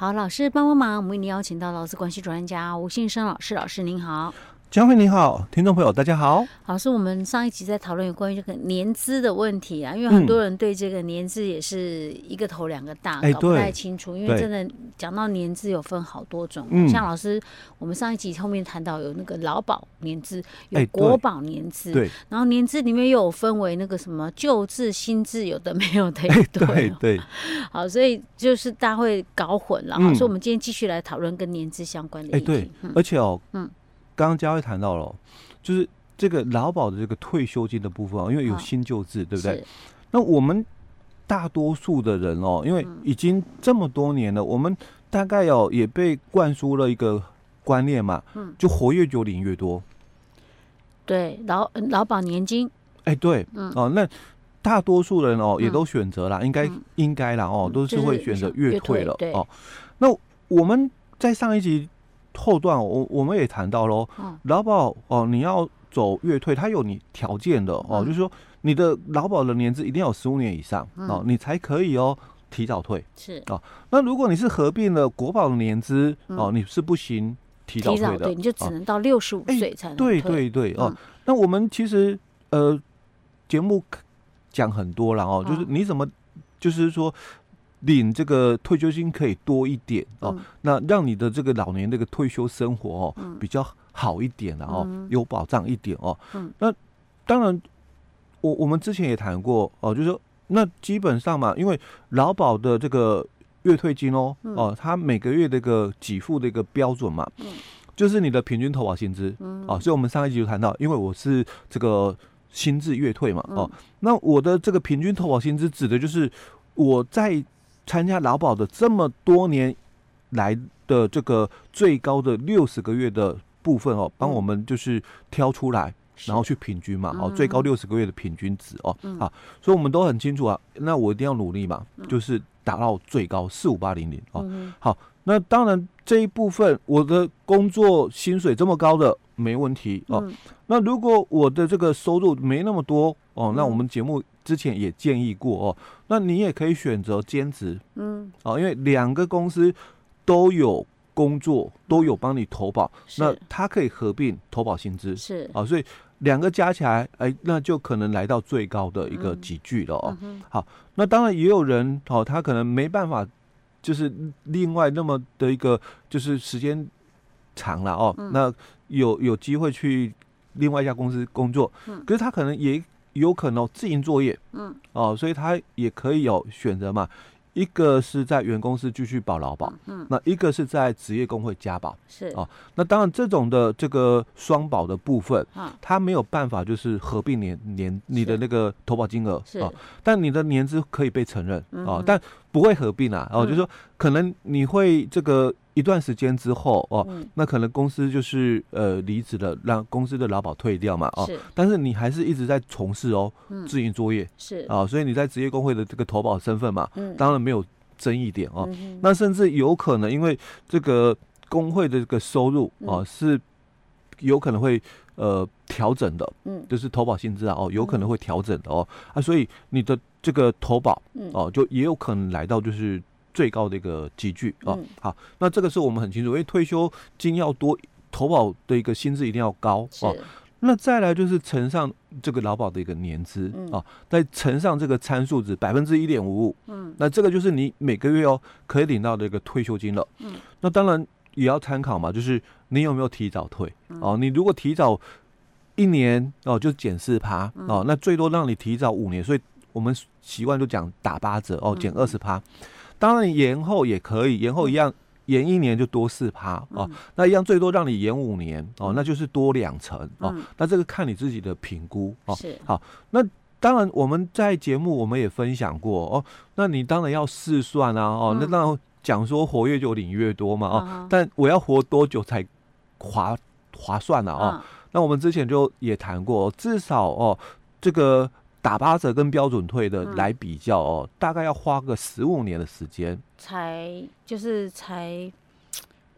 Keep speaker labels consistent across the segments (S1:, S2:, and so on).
S1: 好，老师帮帮忙，我们为您邀请到劳资关系专家吴信生老师，老师您好。
S2: 江惠你好，听众朋友大家好。
S1: 老师，我们上一集在讨论有关于这个年资的问题啊，因为很多人对这个年资也是一个头两个大，嗯、搞不太清楚。因为真的讲到年资有分好多种，嗯、像老师，我们上一集后面谈到有那个劳保年资，有国保年资，对，然后年资里面又有分为那个什么旧制、新制，有的没有的 一堆。对对。好，所以就是大家会搞混了。嗯、所以我们今天继续来讨论跟年资相关的议题。
S2: 对，嗯、而且哦，嗯。刚刚佳慧谈到了，就是这个劳保的这个退休金的部分啊，因为有新旧制，对不对？那我们大多数的人哦，因为已经这么多年了，我们大概哦也被灌输了一个观念嘛，嗯，就活越久领越多。
S1: 对，劳劳保年金，
S2: 哎，对，哦，那大多数人哦也都选择了，应该应该了哦，都是会选择月退了哦。那我们在上一集。后段我我们也谈到喽，劳保哦，你要走月退，它有你条件的哦，就是说你的劳保的年资一定要有十五年以上哦，你才可以哦提早退。是。哦。那如果你是合并了国保的年资哦，你是不行提早退的，
S1: 你就只能到六十五岁才能
S2: 退。对对对哦，那我们其实呃节目讲很多了哦，就是你怎么就是说。领这个退休金可以多一点哦，嗯、那让你的这个老年这个退休生活哦、嗯、比较好一点，然后有保障一点哦。嗯、那当然，我我们之前也谈过哦，就是说那基本上嘛，因为劳保的这个月退金哦、嗯、哦，它每个月这个给付的一个标准嘛，嗯、就是你的平均投保薪资、嗯、哦。所以我们上一集就谈到，因为我是这个新制月退嘛哦，嗯、那我的这个平均投保薪资指的就是我在参加劳保的这么多年来的这个最高的六十个月的部分哦，帮我们就是挑出来，然后去平均嘛，哦，最高六十个月的平均值哦，啊，所以我们都很清楚啊，那我一定要努力嘛，就是达到最高四五八零零哦，好，那当然这一部分我的工作薪水这么高的没问题哦，那如果我的这个收入没那么多哦，那我们节目。之前也建议过哦，那你也可以选择兼职，嗯，哦，因为两个公司都有工作，都有帮你投保，那它可以合并投保薪资，是。啊，哦，所以两个加起来，哎，那就可能来到最高的一个集聚了哦。嗯，好，那当然也有人哦，他可能没办法，就是另外那么的一个就是时间长了哦，嗯，那有有机会去另外一家公司工作，嗯，可是他可能也。有可能自营作业，嗯，哦，所以他也可以有选择嘛。一个是在原公司继续保劳保，嗯，那一个是在职业工会加保，是。哦。那当然，这种的这个双保的部分，啊，他没有办法就是合并年年你的那个投保金额，是，但你的年资可以被承认，哦，但不会合并啊，哦，就是说可能你会这个。一段时间之后哦，嗯、那可能公司就是呃离职了，让公司的劳保退掉嘛哦，是。但是你还是一直在从事哦，自营作业是。啊，所以你在职业工会的这个投保身份嘛，嗯、当然没有争议点哦。嗯、那甚至有可能因为这个工会的这个收入哦、嗯、是有可能会呃调整的，嗯，就是投保薪资啊哦有可能会调整的哦、嗯、啊，所以你的这个投保哦就也有可能来到就是。最高的一个集聚啊，嗯、好，那这个是我们很清楚，因为退休金要多，投保的一个薪资一定要高是啊。那再来就是乘上这个劳保的一个年资、嗯、啊，再乘上这个参数值百分之一点五五，嗯，那这个就是你每个月哦可以领到的一个退休金了。嗯，那当然也要参考嘛，就是你有没有提早退、哦、啊？你如果提早一年哦，就减四趴哦，那最多让你提早五年，所以我们习惯就讲打八折哦，减二十趴。当然延后也可以，延后一样延一年就多四趴哦，嗯、那一样最多让你延五年哦，那就是多两成哦，嗯、那这个看你自己的评估哦。是好，那当然我们在节目我们也分享过哦，那你当然要试算啊哦，嗯、那当然讲说活越久领越多嘛哦，嗯、但我要活多久才划划算呢、啊、哦？嗯、那我们之前就也谈过，至少哦这个。打八折跟标准退的来比较哦，嗯、大概要花个十五年的时间，
S1: 才就是才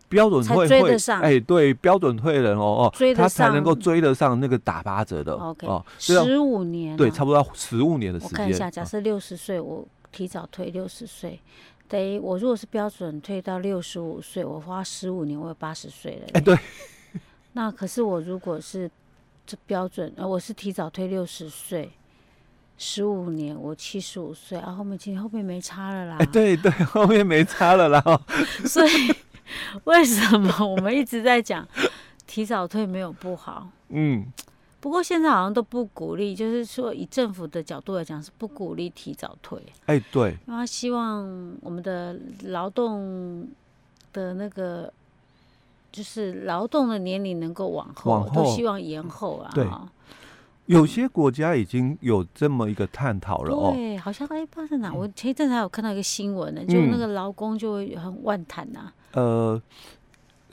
S2: 标准退会
S1: 追得上。
S2: 哎，对，标准退人哦哦，他才能够追得上那个打八折的。
S1: OK，哦，十五年，
S2: 对，差不多要十五年的时间。
S1: 我看一下，假设六十岁，我提早退六十岁，等于我如果是标准退到六十五岁，我花十五年，我有八十岁了。
S2: 哎，对。
S1: 那可是我如果是这标准，呃，我是提早退六十岁，十五年，我七十五岁啊，后面其实后面没差了啦。
S2: 哎，对对，后面没差了啦。
S1: 所以为什么我们一直在讲提早退没有不好？嗯。不过现在好像都不鼓励，就是说以政府的角度来讲是不鼓励提早退。
S2: 哎、欸，对，
S1: 因为他希望我们的劳动的那个就是劳动的年龄能够往后，往后都希望延后啊。
S2: 对，有些国家已经有这么一个探讨了哦。
S1: 对，好像哎，不知道在哪，我前一阵子还有看到一个新闻呢，就那个劳工就会很万谈呐、啊。
S2: 呃，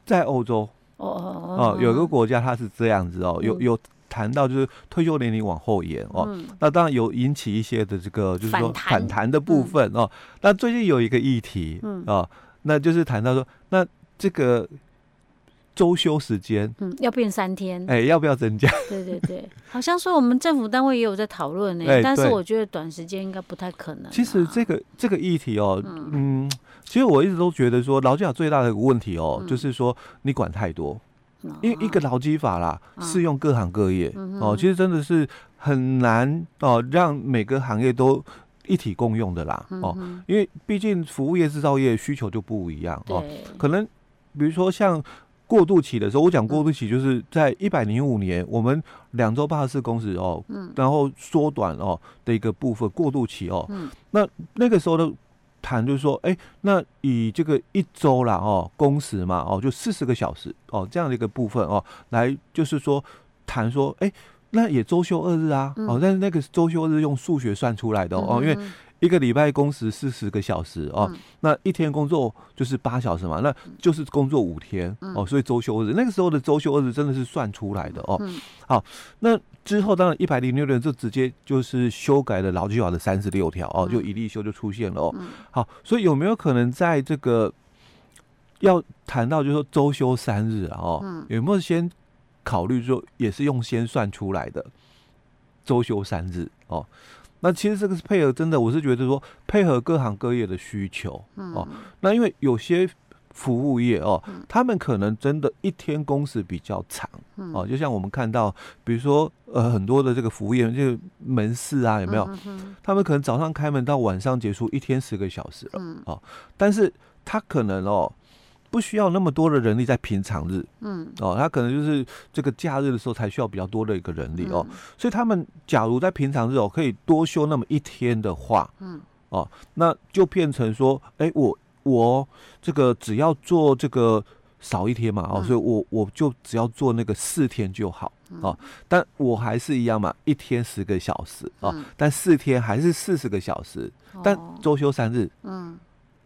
S2: 在欧洲。哦哦哦，有个国家它是这样子哦，有有。谈到就是退休年龄往后延哦，嗯、那当然有引起一些的这个就是说反弹的部分哦。嗯、那最近有一个议题，嗯。哦，那就是谈到说，那这个周休时间，
S1: 嗯，要变三天，
S2: 哎，要不要增加？
S1: 对对对，好像说我们政府单位也有在讨论呢，哎、但是我觉得短时间应该不太可能。
S2: 其实这个这个议题哦，嗯，嗯，其实我一直都觉得说，劳基法最大的一个问题哦，嗯、就是说你管太多。因为一个劳基法啦，适用各行各业。哦，其实真的是很难哦，让每个行业都一体共用的啦。哦，因为毕竟服务业、制造业需求就不一样哦，可能比如说像过渡期的时候，我讲过渡期就是在一百零五年，我们两周八十四工时哦，然后缩短哦的一个部分过渡期哦，那那个时候的。谈就是说，哎、欸，那以这个一周啦，哦，工时嘛，哦，就四十个小时，哦，这样的一个部分哦，来就是说谈说，哎、欸，那也周休二日啊，嗯、哦，但是那个周休日用数学算出来的哦，嗯、因为一个礼拜工时四十个小时哦，嗯、那一天工作就是八小时嘛，那就是工作五天、嗯、哦，所以周休日那个时候的周休日真的是算出来的哦，嗯、好，那。之后当然一百零六年就直接就是修改了劳基法的三十六条哦，就一例休就出现了哦。好，所以有没有可能在这个要谈到就是说周休三日啊？哦，有没有先考虑说也是用先算出来的周休三日哦？那其实这个是配合真的，我是觉得说配合各行各业的需求哦。那因为有些。服务业哦，他们可能真的一天工时比较长哦，就像我们看到，比如说呃很多的这个服务业，这个门市啊，有没有？他们可能早上开门到晚上结束，一天十个小时了哦。但是他可能哦不需要那么多的人力在平常日，嗯。哦，他可能就是这个假日的时候才需要比较多的一个人力哦。所以他们假如在平常日哦可以多休那么一天的话，嗯。哦，那就变成说，哎我。我这个只要做这个少一天嘛，哦，所以我我就只要做那个四天就好哦，但我还是一样嘛，一天十个小时哦，但四天还是四十个小时，但周休三日，嗯，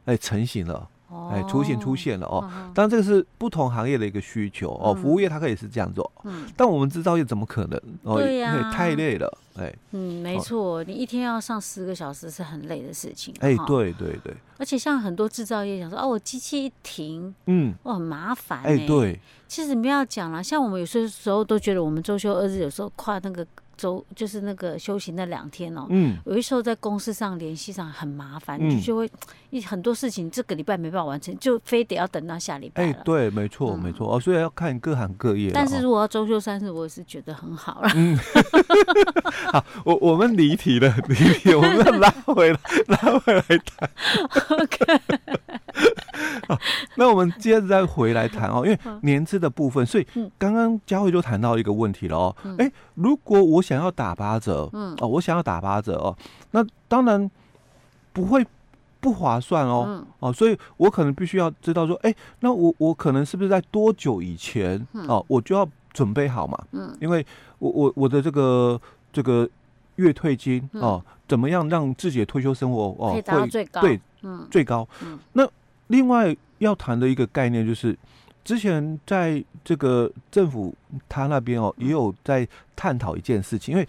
S2: 哎，成型了。哎，雏形出现了哦。当然，这个是不同行业的一个需求哦。服务业它可以是这样做，嗯，但我们制造业怎么可能？
S1: 哦对呀，
S2: 太累了。哎，
S1: 嗯，没错，你一天要上十个小时是很累的事情。
S2: 哎，对对对。
S1: 而且像很多制造业讲说，哦，我机器一停，嗯，我，很麻烦。哎，
S2: 对。
S1: 其实不要讲了，像我们有些时候都觉得我们周休二日，有时候跨那个。周就是那个休息那两天哦，嗯，有的时候在公司上联系上很麻烦，嗯、就就会一很多事情这个礼拜没办法完成，就非得要等到下礼拜。哎，
S2: 对，没错，没错哦，所以要看各行各业。
S1: 但是如果要周休三日，我也是觉得很好了。嗯，
S2: 好，我我们离题了，离题，我们要拉回来，拉回来谈。OK。好，那我们接着再回来谈哦，因为年资的部分，所以刚刚佳慧就谈到一个问题了哦。哎、欸，如果我想要打八折，嗯，哦，我想要打八折哦，那当然不会不划算哦，哦，所以我可能必须要知道说，哎、欸，那我我可能是不是在多久以前哦，我就要准备好嘛，嗯，因为我我我的这个这个月退金哦，怎么样让自己的退休生活哦会
S1: 最高。
S2: 对，嗯，最高，嗯，那。另外要谈的一个概念就是，之前在这个政府他那边哦，也有在探讨一件事情，因为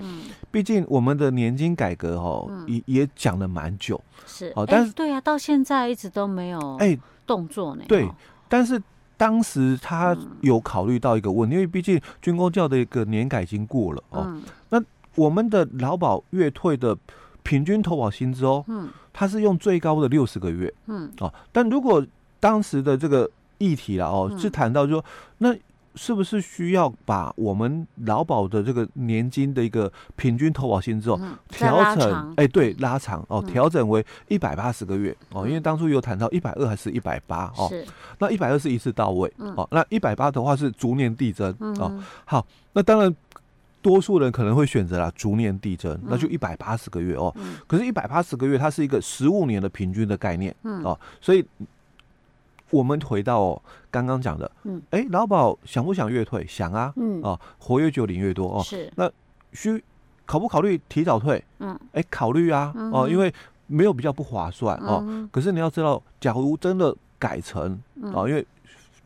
S2: 毕竟我们的年金改革哦，也也讲了蛮久，
S1: 是。哦，但是对啊，到现在一直都没有哎动作呢。
S2: 对，但是当时他有考虑到一个问题，因为毕竟军工教的一个年改已经过了哦，那我们的劳保月退的平均投保薪资哦，嗯，它是用最高的六十个月，嗯，哦，但如果当时的这个议题了哦，是谈到说那。是不是需要把我们劳保的这个年金的一个平均投保薪资哦调整？哎，对，拉长哦，调整为一百八十个月哦，因为当初有谈到一百二还是一百八哦？那一百二是一次到位哦，那一百八的话是逐年递增哦。好，那当然多数人可能会选择啦，逐年递增，那就一百八十个月哦。可是，一百八十个月它是一个十五年的平均的概念哦，所以。我们回到刚刚讲的，嗯，哎，劳保想不想越退？想啊，嗯，哦，活越久领越多哦。是，那需考不考虑提早退？嗯，哎，考虑啊，哦，因为没有比较不划算哦。可是你要知道，假如真的改成哦，因为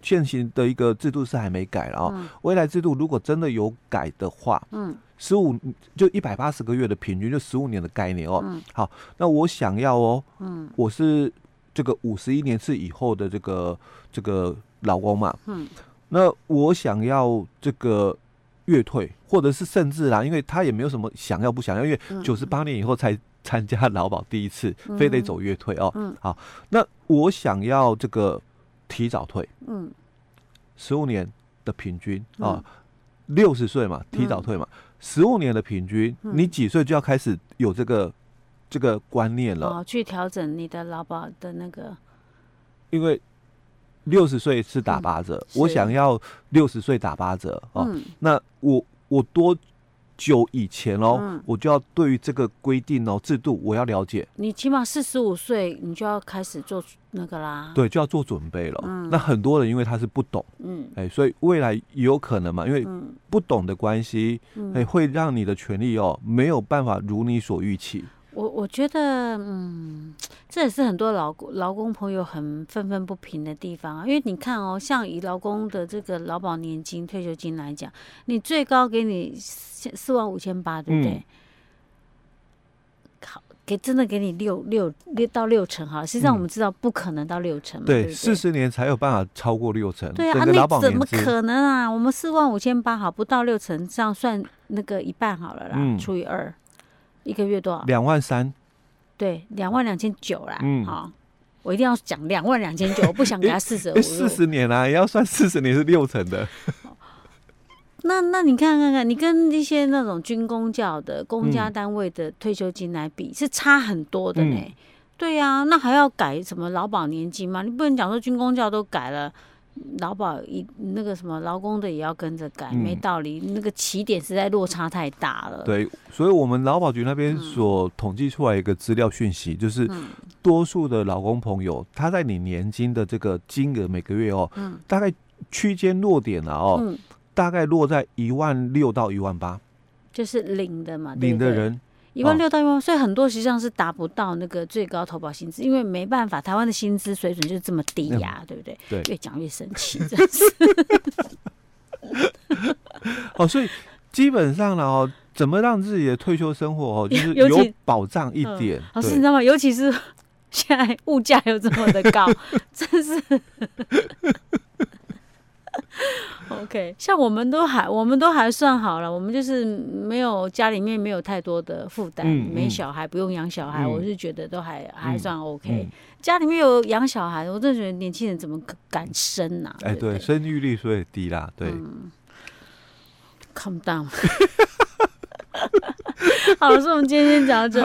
S2: 现行的一个制度是还没改了哦。未来制度如果真的有改的话，嗯，十五就一百八十个月的平均就十五年的概念哦。嗯，好，那我想要哦，嗯，我是。这个五十一年次以后的这个这个老公嘛，嗯，那我想要这个月退，或者是甚至啦，因为他也没有什么想要不想要，因为九十八年以后才参加劳保第一次，嗯、非得走月退哦，嗯，好，那我想要这个提早退，嗯，十五年的平均啊，六十岁嘛，提早退嘛，十五年的平均，你几岁就要开始有这个？这个观念了，哦，去调整你的劳保的那个，因为六十岁是打八折，嗯、我想要六十岁打八折哦。嗯、那我我多久以前哦，嗯、我就要对于这个规定哦制度我要了解。你起码四十五岁，你就要开始做那个啦。对，就要做准备了。嗯、那很多人因为他是不懂，嗯，哎，所以未来有可能嘛，因为不懂的关系，嗯、哎，会让你的权利哦没有办法如你所预期。我我觉得，嗯，这也是很多劳工劳工朋友很愤愤不平的地方啊。因为你看哦，像以劳工的这个劳保年金、退休金来讲，你最高给你四万五千八，对不对？好，给真的给你六六六到六成哈。实际上我们知道不可能到六成嘛，对，四十年才有办法超过六成。对啊，那怎么可能啊？我们四万五千八好，不到六成，这样算那个一半好了啦，除以二。一个月多少？两万三，对，两万两千九啦。嗯，好，我一定要讲两万两千九，我不想给他四舍五入。四十年啊，也要算四十年是六成的。那那你看看看，你跟一些那种军工教的公家单位的退休金来比，是差很多的呢。嗯、对呀、啊，那还要改什么劳保年金吗？你不能讲说军工教都改了。劳保一那个什么劳工的也要跟着改，嗯、没道理。那个起点实在落差太大了。对，所以我们劳保局那边所统计出来一个资料讯息，嗯、就是多数的劳工朋友，他在你年金的这个金额每个月哦，嗯、大概区间落点了哦，嗯、大概落在一万六到一万八，就是领的嘛，领的人。一万六到一万，所以很多实际上是达不到那个最高投保薪资，因为没办法，台湾的薪资水准就是这么低呀，对不对？对，越讲越生气，真是。哦，所以基本上呢，哦，怎么让自己的退休生活哦，就是有保障一点。老师，你知道吗？尤其是 现在物价又这么的高，真是。OK，像我们都还，我们都还算好了，我们就是没有家里面没有太多的负担，嗯、没小孩，不用养小孩，嗯、我是觉得都还还算 OK。家里面有养小孩，我真的觉得年轻人怎么敢生呢、啊？哎，对，生育率所以低啦，对。嗯、Come down。好，老师，我们今天先讲到这。